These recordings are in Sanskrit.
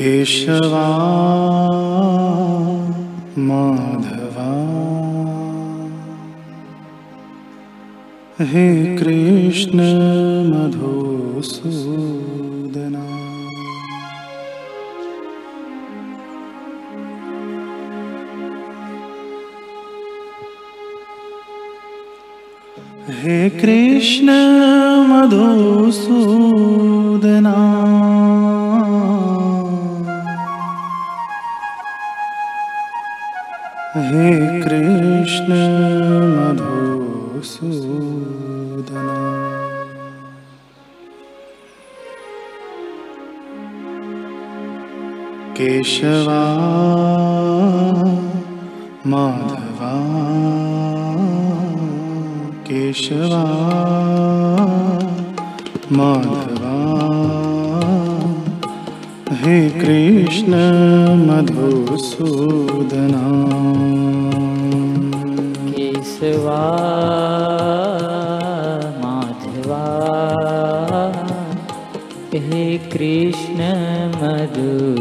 केशवा माधवा। हे कृष्ण मधुसूदना। हे कृष्ण मधुसूदना हे कृष्ण मधुसूदना। केशवा माधवा केशवा माधवा। हे कृष्ण मधुसूदना केशवा माधवा। हे कृष्ण मधुसूदना।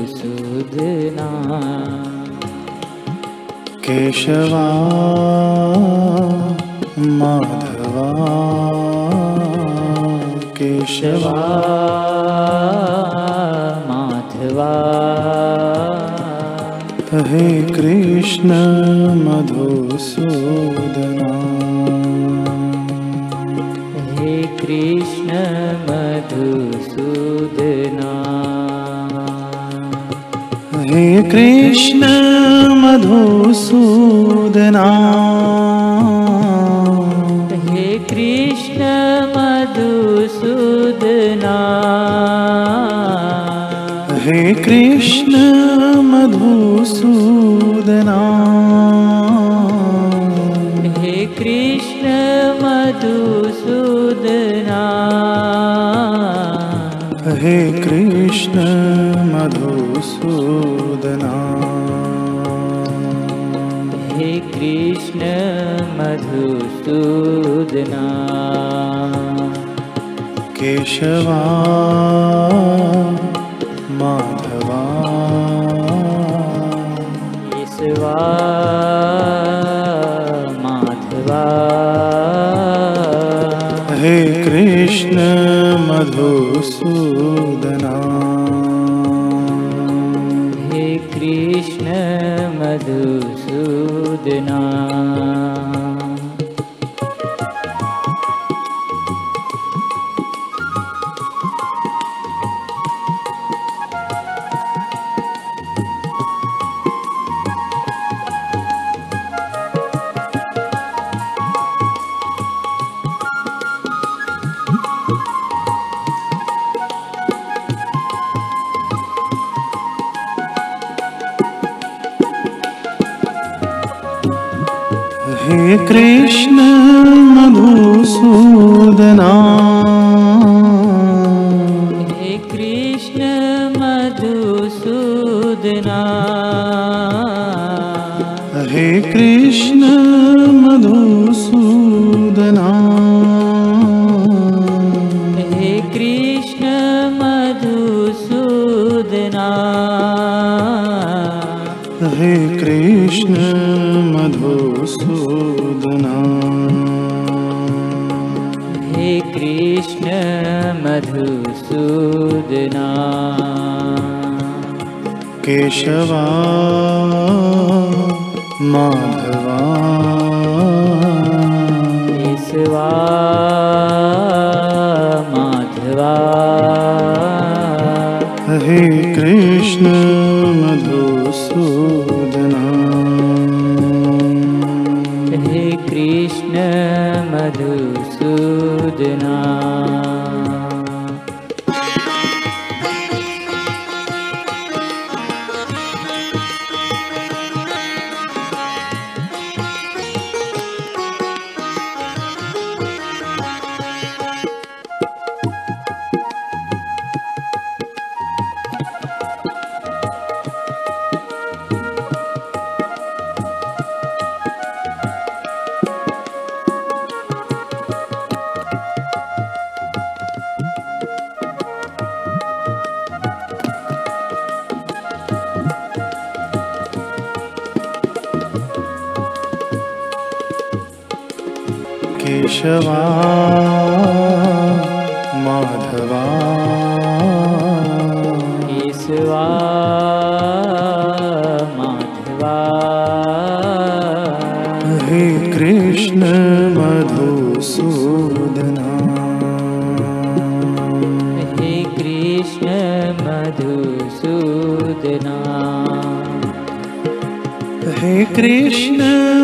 केशवा माधवा। केशवा माधवा। हे कृष्ण मधुसूदना हे कृष्ण मधुसूदना। हे कृष्ण मधुसूदना। हे कृष्ण मधुसूदना। हे कृष्ण मधुसूदना। हे कृष्ण मधुसूदना हे कृष्ण मधुसूदना। केशवा माधवा। केशवा माधवा। हे कृष्ण मधुसूदना वेदना कृष्ण मधुसूदना। हे कृष्ण मधुसूदना। हे कृष्ण मधुसूदना हे कृष्ण मधुसूदना। हे कृष्ण मधुसूदना। केशवा माधवा। केशवा माधवा। हे कृष्ण मधुसूदना केशवा माधवा। केशवा माधवा। हे कृष्ण मधुसूदना। हे कृष्ण मधुसूदना। हे कृष्ण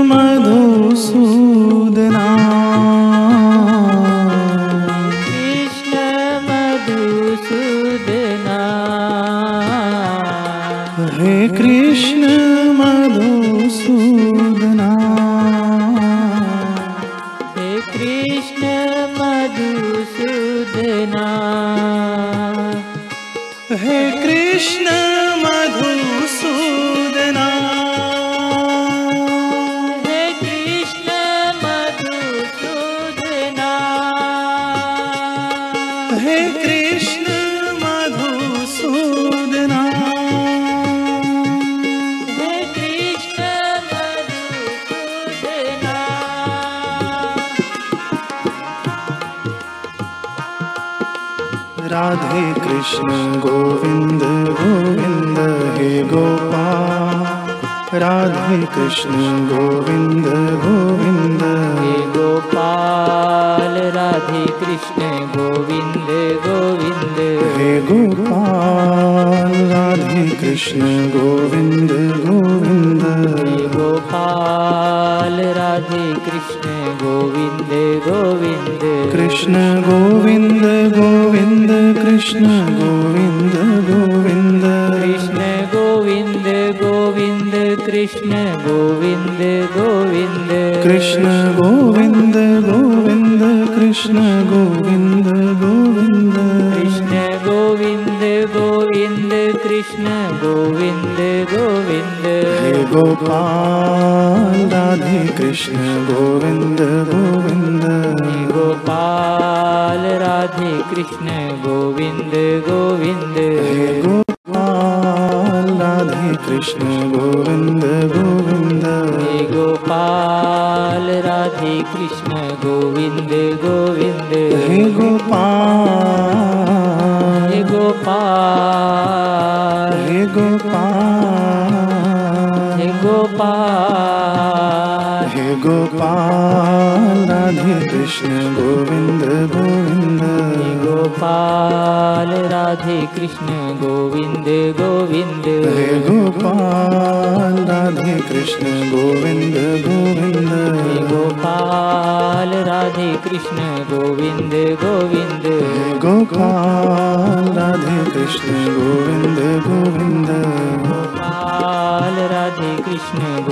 हे कृष्ण मधुसूदना हे कृष्ण मधुसूदना हे कृष्ण मधुसूदना राधे कृष्ण गोविन्द गोविन्द हे गोपाल। राधे कृष्ण गोविन्द गोविन्द हे गोपाल राधे कृष्ण गोविन्द गोविन्द हे गोपाल राधे कृष्ण गोविन्द गोविन्द गोविन्द गोविन्द कृष्ण गोविन्द गोविन्द कृष्ण गोविन्द गोविन्द कृष्ण गोविन्द गोविन्द कृष्ण गोविन्द गोविन्द हे गोपाल राधे कृष्ण गोविन्द गोविन्द हे गोपाल राधे कृष्ण गोविन्द गोविन्द हे गोपाल राधे कृष्ण गोविन्द गोविन्द राधे कृष्ण गोविंद गोविंद। हे गोपाल। हे गोपाल। हे गोपाल। हे गोपाल। हे गोपाल। राधे कृष्ण गोविन्द गोविन्द। गोपाल राधे कृष्ण गोविन्द गोविन्द। हे गोपाल राधे कृष्ण गोविन्द गोविन्द। हे गोपाल राधे कृष्ण गोविन्द गोविन्द। हे गोपाल राधे कृष्ण गोविन्द गोविन्द। गोपाल राधे कृष्ण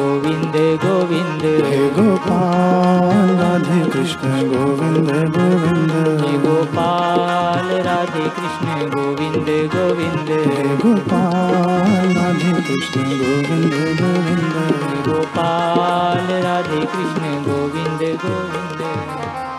गोविन्द गोविन्द हे गोपाल राधे कृष्ण गोविन्द गोविन्द हे गोपाल राधे कृष्ण गोविन्द गोविन्द हे गोपाल राधे कृष्ण गोविन्द गोविन्द हे गोपाल राधे कृष्ण गोविन्द गोविन्द